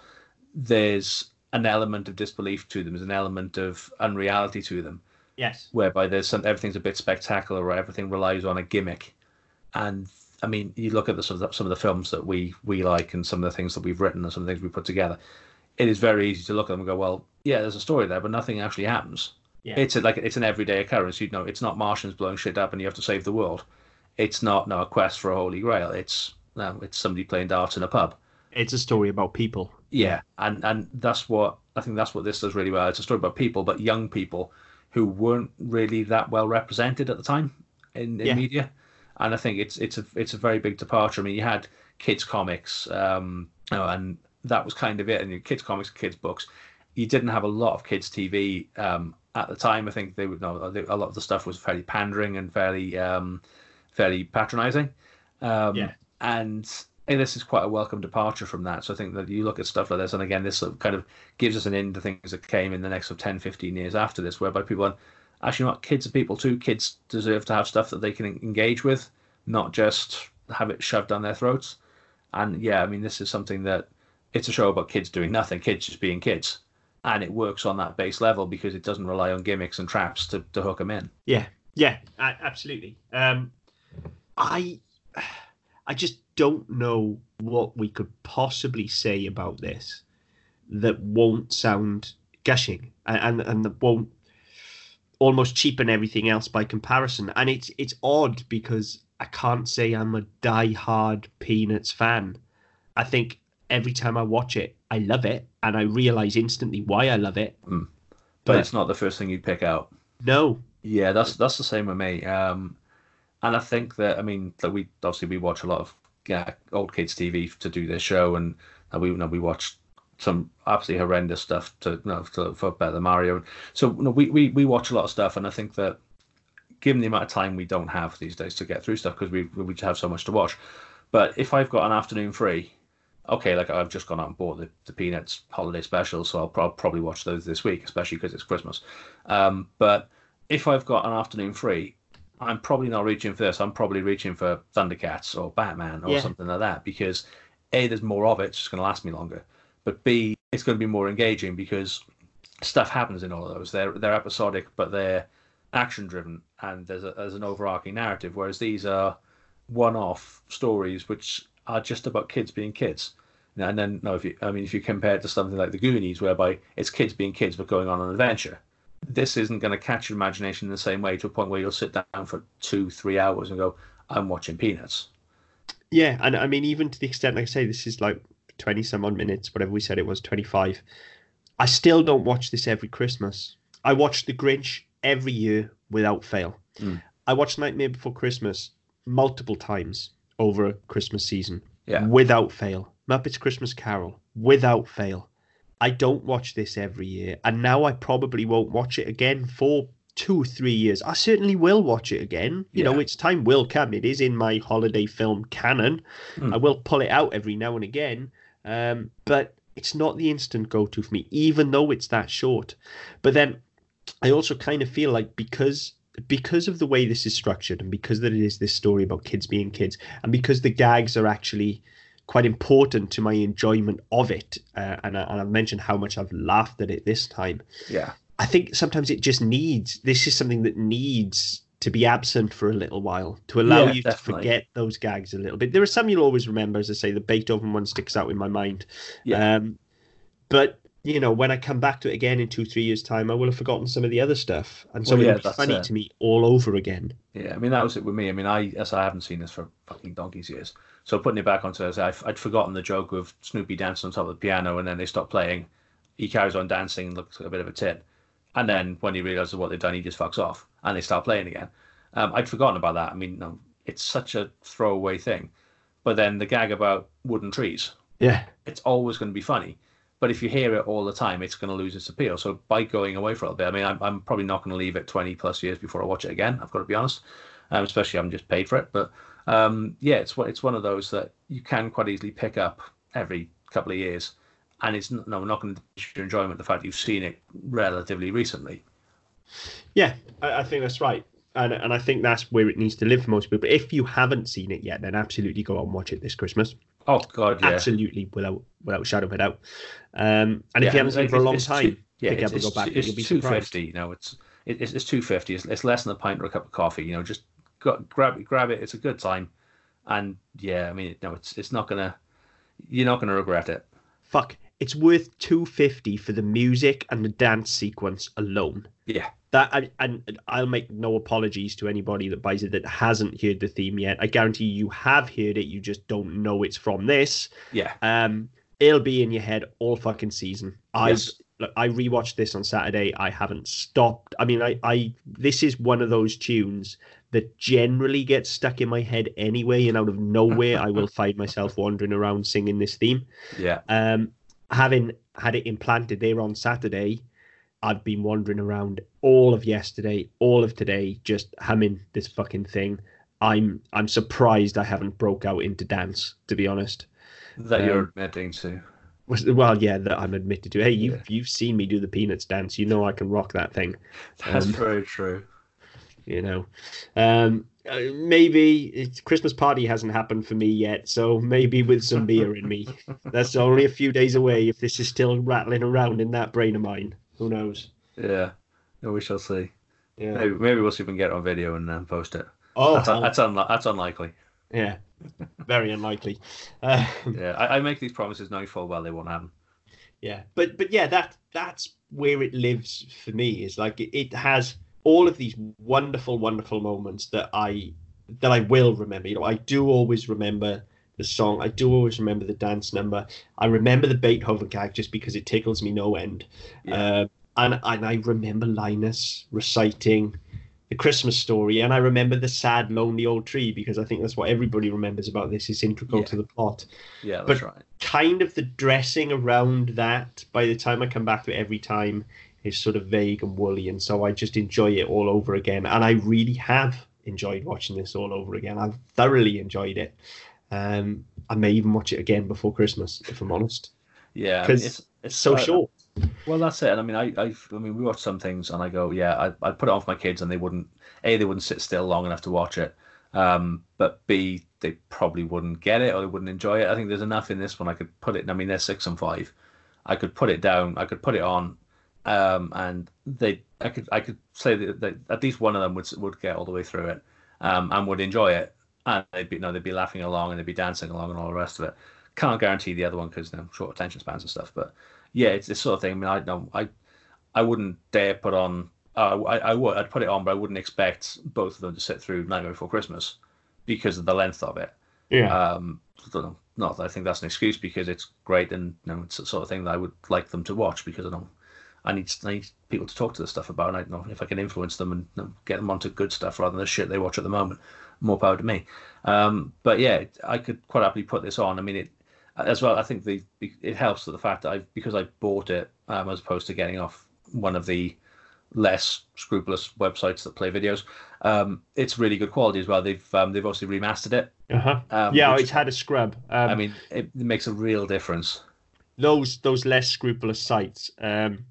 there's an element of disbelief to them. There's an element of unreality to them, yes. whereby there's some everything's a bit spectacular, or everything relies on a gimmick. And I mean, you look at the sort of some of the films that we we like, and some of the things that we've written, and some of the things we put together. It is very easy to look at them and go, well, yeah, there's a story there, but nothing actually happens. Yeah. It's a, like it's an everyday occurrence. You know, it's not Martians blowing shit up and you have to save the world. It's not no a quest for a holy grail. It's no, it's somebody playing darts in a pub. It's a story about people. Yeah, and and that's what I think that's what this does really well. It's a story about people, but young people who weren't really that well represented at the time in, in Yeah. media. And I think it's it's a it's a very big departure. I mean, you had kids comics, um, you know, and that was kind of it. And your kids comics, kids books. You didn't have a lot of kids TV um, at the time. I think they would know a lot of the stuff was fairly pandering and fairly um, fairly patronising. Um, Yeah. And this is quite a welcome departure from that. So I think that you look at stuff like this, and again, this sort of kind of gives us an in to things that came in the next sort of 10, 15 years after this, whereby people are actually not kids are people too. Kids deserve to have stuff that they can engage with, not just have it shoved down their throats. And yeah, I mean, this is something that it's a show about kids doing nothing, kids just being kids. And it works on that base level because it doesn't rely on gimmicks and traps to, to hook them in. Yeah, yeah, absolutely. Um, I, I just don't know what we could possibly say about this that won't sound gushing and and, and that won't almost cheapen everything else by comparison. And it's it's odd because I can't say I'm a die-hard Peanuts fan. I think every time I watch it, I love it, and I realize instantly why I love it. But, But- it's not the first thing you'd pick out. No, Yeah, that's that's the same with me. Um, and I think that I mean, that we obviously we watch a lot of yeah, old kids TV to do this show, and uh, we you know, we watch some absolutely horrendous stuff to you know to, for Better Mario. So you know, we, we we watch a lot of stuff, and I think that given the amount of time we don't have these days to get through stuff because we we have so much to watch. But if I've got an afternoon free, okay, like I've just gone out and bought the, the Peanuts holiday special, so I'll prob- probably watch those this week, especially because it's Christmas. Um, but if I've got an afternoon free, I'm probably not reaching for this. I'm probably reaching for Thundercats or Batman or Yeah. something like that because A, there's more of it, it's just going to last me longer. But B, it's going to be more engaging because stuff happens in all of those. They're they're episodic, but they're action driven, and there's a, there's an overarching narrative. Whereas these are one-off stories which are just about kids being kids. And then, no, if you, I mean, if you compare it to something like the Goonies, whereby it's kids being kids but going on an adventure, this isn't going to catch your imagination in the same way to a point where you'll sit down for two, three hours and go, "I'm watching Peanuts." Yeah, and I mean, even to the extent, like I say, this is like 20 some odd minutes, whatever we said it was, 25. I still don't watch this every Christmas. I watch The Grinch every year without fail. Mm. I watch Nightmare Before Christmas multiple times over a Christmas season Yeah. without fail. Muppets Christmas Carol without fail. I don't watch this every year, and now I probably won't watch it again for two, or three years. I certainly will watch it again. You know, its time will come. It is in my holiday film canon. Mm. I will pull it out every now and again, um, but it's not the instant go to for me, even though it's that short. But then I also kind of feel like because because of the way this is structured and because that it is this story about kids being kids and because the gags are actually quite important to my enjoyment of it uh, and, I, and I've mentioned how much I've laughed at it this time Yeah. I think sometimes it just needs this is something that needs to be absent for a little while to allow Yeah, you definitely. to forget those gags a little bit. There are some you'll always remember, as I say, the Beethoven one sticks out in my mind. Yeah. Um, but you know, when I come back to it again in two, three years' time, I will have forgotten some of the other stuff, and so Well, yeah, it'll be funny it. to me all over again. Yeah, I mean that was it with me. I mean, I as I haven't seen this for fucking donkey's years, so putting it back onto this, I've, I'd forgotten the joke of Snoopy dancing on top of the piano, and then they stop playing. He carries on dancing, looks like a bit of a tit, and then when he realizes what they've done, he just fucks off, and they start playing again. Um, I'd forgotten about that. I mean, no, it's such a throwaway thing, but then the gag about wooden trees, Yeah, it's always going to be funny. But if you hear it all the time, it's going to lose its appeal. So by going away for a little bit, I mean, I'm, I'm probably not going to leave it 20 plus years before I watch it again. I've got to be honest, um, especially I'm just paid for it. But um, yeah, it's it's one of those that you can quite easily pick up every couple of years, and it's no we're not going to diminish your enjoyment the fact you've seen it relatively recently. Yeah, I, I think that's right. And, and I think that's where it needs to live for most people. But if you haven't seen it yet, then absolutely go out and watch it this Christmas. Oh God, yeah. absolutely, without without shadow of a doubt. Um, and if you haven't seen it for a long time, two, yeah, pick it's, up and go back. It's, it's two fifty. You know, it's it's, it's two fifty. It's, it's less than a pint or a cup of coffee. You know, just got, grab it, grab it. It's a good time, and yeah, I mean, no, it's it's not gonna. You're not gonna regret it. Fuck, it's worth two fifty for the music and the dance sequence alone. Yeah, that and, and I'll make no apologies to anybody that buys it that hasn't heard the theme yet. I guarantee you have heard it, you just don't know it's from this. Yeah. Um, it'll be in your head all fucking season. I yes. look, I rewatched this on Saturday. I haven't stopped. I mean, I, I this is one of those tunes that generally gets stuck in my head anyway, and out of nowhere I will find myself wandering around singing this theme. Yeah. Um, having had it implanted there on Saturday I've been wandering around all of yesterday, all of today, just humming this fucking thing. I'm I'm surprised I haven't broke out into dance, to be honest. That um, you're admitting to. Well, yeah, that I'm admitted to. Hey, you've yeah. you've seen me do the peanuts dance. You know I can rock that thing. That's um, very true. You know, um, uh, maybe Christmas party hasn't happened for me yet, so maybe with some beer in me. That's only a few days away if this is still rattling around in that brain of mine. Who knows? Yeah, we shall see. Yeah, maybe, maybe we'll see if we can get it on video and um, post it. Oh, that's that's, that's unlikely. Yeah, very unlikely. Uh, yeah, I, I, make these promises knowing full well they won't happen. Yeah, but but yeah, that that's where it lives for me. Is like it, it has all of these wonderful, wonderful moments that I that I will remember. You know, I do always remember the song. I do always remember the dance number. I remember the Beethoven gag just because it tickles me no end. Yeah. Um, and and I remember Linus reciting the Christmas story, and I remember the sad, lonely old tree because I think that's what everybody remembers about this. It's integral yeah. to the plot. Yeah, that's but right. Kind of the dressing around that. By the time I come back to it every time, is sort of vague and woolly, and so I just enjoy it all over again. And I really have enjoyed watching this all over again. I've thoroughly enjoyed it. Um, I may even watch it again before Christmas, if I'm honest. Yeah, because it's, it's so short. Well, that's it. And I mean, I, I, I mean, we watch some things, and I go, yeah, I, I put it on for my kids, and they wouldn't. A, they wouldn't sit still long enough to watch it. Um, but B, they probably wouldn't get it or they wouldn't enjoy it. I think there's enough in this one. I could put it. I mean, they're six and five. I could put it down. I could put it on, um, and they. I could. I could say that, that at least one of them would would get all the way through it, um, and would enjoy it and they'd be you know they'd be laughing along and they'd be dancing along and all the rest of it. Can't guarantee the other one because you know short attention spans and stuff. But yeah, it's this sort of thing. I mean, I know I I wouldn't dare put on. Uh, I I would I'd put it on, but I wouldn't expect both of them to sit through Nightmare Before Christmas because of the length of it. Yeah. Um, not that I think that's an excuse because it's great and you know it's the sort of thing that I would like them to watch because I know I need, I need people to talk to the stuff about and I don't know if I can influence them and get them onto good stuff rather than the shit they watch at the moment more power to me. Um, but yeah, I could quite happily put this on. I mean, it as well. I think the it helps with the fact that I because I bought it um, as opposed to getting off one of the less scrupulous websites that play videos. Um, it's really good quality as well. They've um, they've obviously remastered it. Uh-huh. Um, yeah, which, it's had a scrub. Um, I mean, it, it, makes a real difference. Those those less scrupulous sites, um,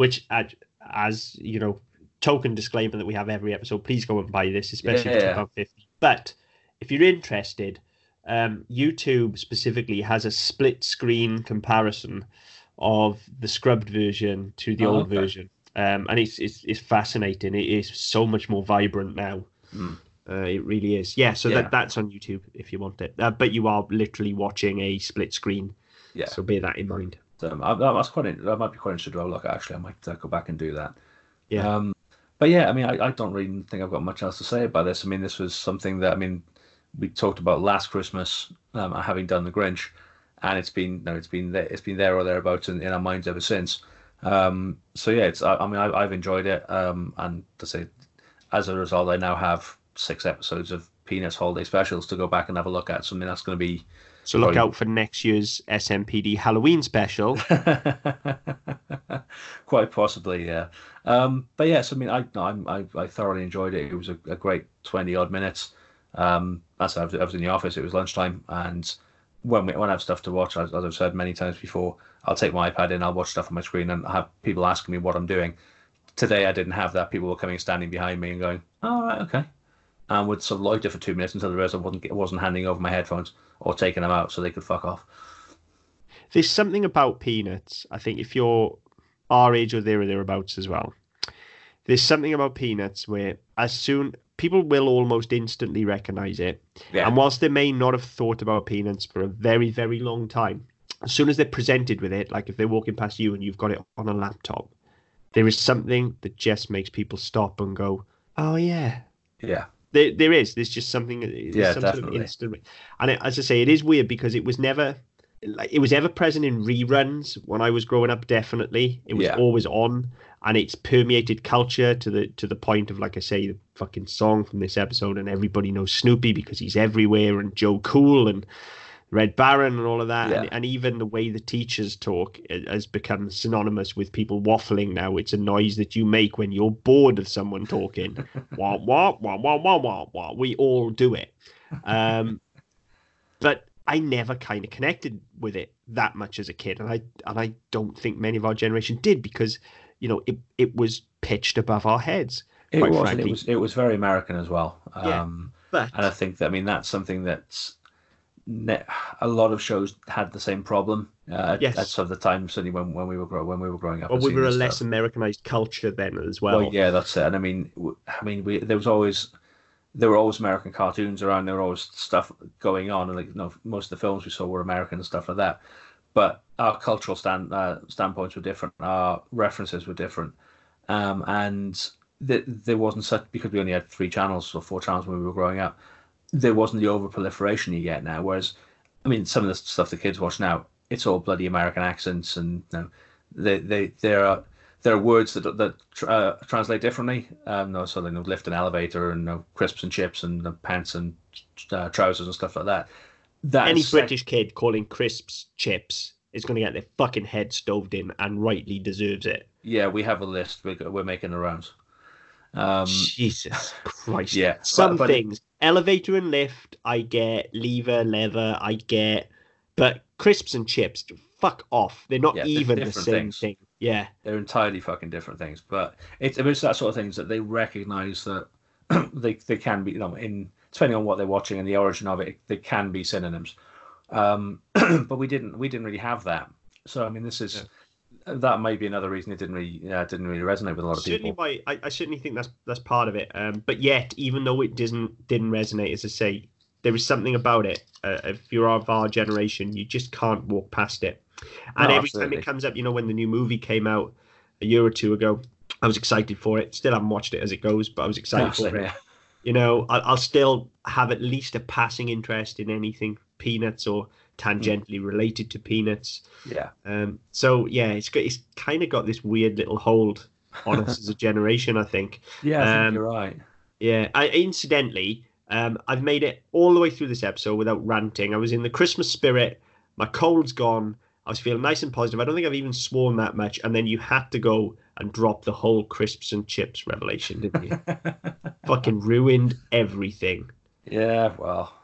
which as you know, token disclaimer that we have every episode. Please go and buy this, especially yeah, for yeah. fifty. But if you're interested, um, YouTube specifically has a split screen comparison of the scrubbed version to the oh, old okay. version, um, and it's, it's it's fascinating. It is so much more vibrant now. Mm. Uh, it really is. Yeah, so yeah. that that's on YouTube if you want it. Uh, but you are literally watching a split screen. Yeah. So bear that in mind. Um, I, that's quite. That might be quite interesting to look. Actually, I might uh, go back and do that. Yeah. Um, but yeah, I mean, I, I don't really think I've got much else to say about this. I mean, this was something that I mean, we talked about last Christmas, um, having done the Grinch, and it's been no, it's been there, it's been there or thereabouts in, in our minds ever since. Um, so yeah, it's I, I mean, I, have enjoyed it, um, and to say, as a result, I now have six episodes of Peanuts holiday specials to go back and have a look at. So I mean, that's going to be So look out for next year's SMPD Halloween special. Quite possibly, yeah. Um, but yes, I mean, I, I I thoroughly enjoyed it. It was a, a great twenty odd minutes. Um, that's I was, I was in the office. It was lunchtime, and when we, when I have stuff to watch, as, as I've said many times before, I'll take my iPad in, I'll watch stuff on my screen, and have people asking me what I'm doing. Today, I didn't have that. People were coming, standing behind me, and going, "All oh, right, okay," and would sort of loiter for two minutes until the rest I wasn't wasn't handing over my headphones or taking them out so they could fuck off. There's something about Peanuts. I think if you're our age or there or thereabouts as well, there's something about Peanuts where as soon people will almost instantly recognize it. Yeah. And whilst they may not have thought about Peanuts for a very very long time, as soon as they're presented with it, like if they're walking past you and you've got it on a laptop, there is something that just makes people stop and go, "Oh yeah, yeah." There, there is. There's just something. There's yeah, some definitely. Sort of instant, and it, as I say, it is weird because it was never like it was ever present in reruns when I was growing up. Definitely, it was yeah. always on, and it's permeated culture to the to the point of like I say, the fucking song from this episode, and everybody knows Snoopy because he's everywhere, and Joe Cool and Red Baron and all of that, yeah. and, and, even the way the teachers talk has become synonymous with people waffling now. It's a noise that you make when you're bored of someone talking. wah, wah, wah, wah, wah, wah, wah. We all do it. Um, but I never kind of connected with it that much as a kid, and I and I don't think many of our generation did because you know it it was pitched above our heads. It was. It was. It was very American as well. Yeah, um, but, and I think that I mean that's something that's a lot of shows had the same problem. Uh, yes. at, sort of the time, certainly when, when we were grow, when we were growing up. Well, we were a less Americanized culture then as well. Well, yeah, that's it. And I mean, I mean, we there was always there were always American cartoons around. There were always stuff going on, and like you know, most of the films we saw were American and stuff like that. But our cultural stand uh, standpoints were different. Our references were different, um, and th- there wasn't such because we only had three channels or four channels when we were growing up there wasn't the over proliferation you get now. Whereas, I mean, some of the stuff the kids watch now, it's all bloody American accents, and you know, they they there are there are words that that uh, translate differently. Um, no, so they know lift an elevator and you know, crisps and chips and uh, pants and uh, trousers and stuff like that. that Any British kid calling crisps chips is going to get their fucking head stoved in, and rightly deserves it. Yeah, we have a list. We're, we're making the rounds. Um, Jesus Christ. Yeah. Some but, but things. Elevator and lift, I get. Lever, lever, I get. But crisps and chips, fuck off. They're not yeah, even they're the same things. thing. Yeah. They're entirely fucking different things. But it's, it's that sort of things that they recognize that they, they can be, you know, in depending on what they're watching and the origin of it, they can be synonyms. Um, but we didn't we didn't really have that. So I mean, this is. Yeah that may be another reason it didn't really yeah, didn't really resonate with a lot of certainly people. By, I, I certainly think that's that's part of it. Um, but yet, even though it didn't didn't resonate, as I say, there is something about it. Uh, if you're of our generation, you just can't walk past it. And no, every absolutely. time it comes up, you know, when the new movie came out a year or two ago, I was excited for it. Still haven't watched it as it goes, but I was excited for it. Yeah. You know, I'll, I'll still have at least a passing interest in anything Peanuts or tangentially related to Peanuts. Yeah. Um. So yeah, it's got, it's kind of got this weird little hold on us as a generation. I think. Yeah, I um, think you're right. Yeah. I incidentally, um, I've made it all the way through this episode without ranting. I was in the Christmas spirit. My cold's gone. I was feeling nice and positive. I don't think I've even sworn that much. And then you had to go and drop the whole crisps and chips revelation, didn't you? Fucking ruined everything. Yeah, well,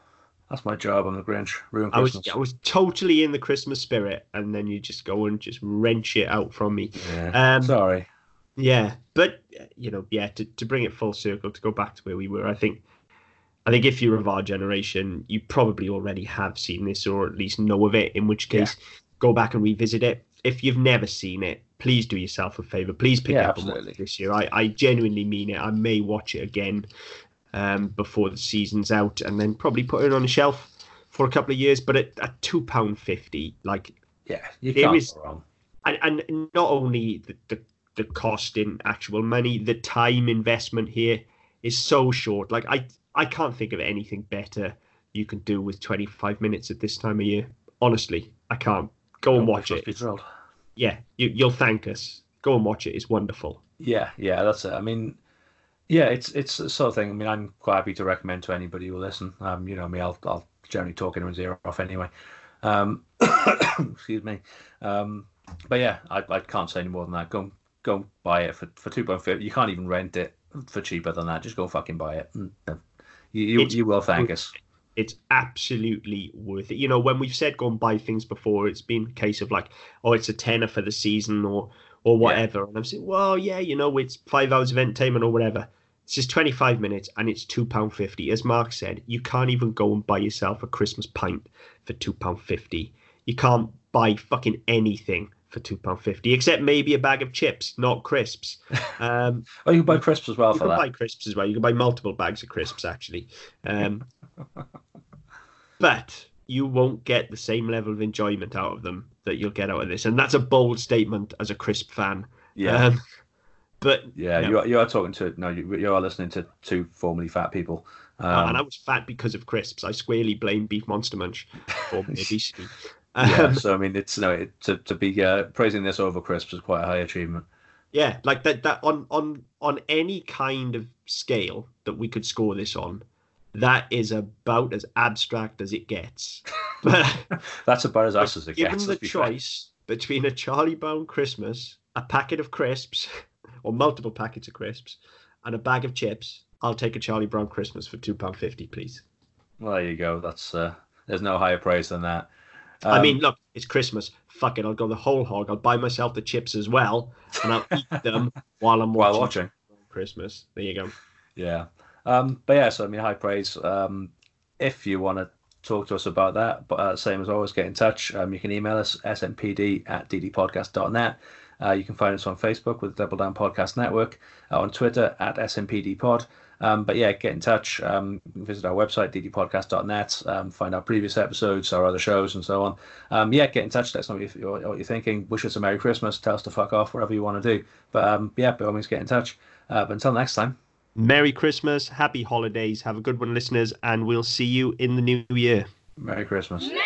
that's my job. I'm the Grinch. Ruin Christmas. I was I was totally in the Christmas spirit, and then you just go and just wrench it out from me. Yeah. Um, Sorry. Yeah, but you know, yeah, to, to bring it full circle, to go back to where we were, I think, I think if you're of our generation, you probably already have seen this or at least know of it. In which case, yeah. go back and revisit it. If you've never seen it, please do yourself a favor. Please pick yeah, it up absolutely. and watch it this year. I, I genuinely mean it. I may watch it again um, before the season's out, and then probably put it on a shelf for a couple of years. But at, at two pound fifty, like yeah, you there can't is, go wrong. And, and not only the, the the cost in actual money, the time investment here is so short. Like I I can't think of anything better you can do with 25 minutes at this time of year. Honestly, I can't. Go and watch it. Yeah, you, you'll thank us. Go and watch it. It's wonderful. Yeah, yeah, that's it. I mean, yeah, it's it's the sort of thing. I mean, I'm quite happy to recommend to anybody who will listen. Um, you know, me, I'll I'll generally talk anyone's ear off anyway. Um, excuse me. Um, but yeah, I, I can't say any more than that. Go go buy it for for two pound fifty. You can't even rent it for cheaper than that. Just go fucking buy it. Uh, you you, It's- you will thank us. it's absolutely worth it. You know, when we've said go and buy things before, it's been a case of like, oh, it's a tenner for the season or or whatever. And I'm saying, well, yeah, you know, it's five hours of entertainment or whatever. It's just 25 minutes and it's £2.50. As Mark said, you can't even go and buy yourself a Christmas pint for £2.50. You can't buy fucking anything for £2.50, except maybe a bag of chips, not crisps. Um, Oh, you can buy crisps as well you can that. buy crisps as well. You can buy multiple bags of crisps actually, um, but you won't get the same level of enjoyment out of them that you'll get out of this. And that's a bold statement as a crisp fan. Yeah. Um, but Yeah, Yeah. you are, you are talking to no, you, you are listening to two formerly fat people. Um, and I was fat because of crisps. I squarely blame Beef Monster Munch for obesity. yeah, Um, so I mean, it's no, it, to to be uh, praising this over crisps is quite a high achievement. yeah, like that. That on on on any kind of scale that we could score this on, that is about as abstract as it gets. But That's about as us as it given gets. the let's fair. choice between a Charlie Brown Christmas, a packet of crisps, or multiple packets of crisps, and a bag of chips, I'll take a Charlie Brown Christmas for two pound fifty, please. Well, there you go. That's uh, there's no higher praise than that. I Um, mean, look, it's Christmas. Fuck it, I'll go the whole hog. I'll buy myself the chips as well, and I'll eat them while I'm watching, while watching, Christmas. There you go. yeah. Um, but yeah, so I mean, high praise. Um, if you want to talk to us about that, but uh, same as always, get in touch. Um, you can email us smpd at ddpodcast.net. Uh, you can find us on Facebook with Double Down Podcast Network, uh, on Twitter at smpdpod. Um, but yeah, get in touch. Um, visit our website, ddpodcast.net, um, find our previous episodes, our other shows, and so on. Um, yeah, get in touch. Let us know what, you, what you're thinking. Wish us a Merry Christmas. Tell us to fuck off, whatever you want to do. But um, yeah, by all means, get in touch. Uh, but until next time, Merry Christmas, happy holidays, have a good one, listeners, and we'll see you in the new year. Merry Christmas. Merry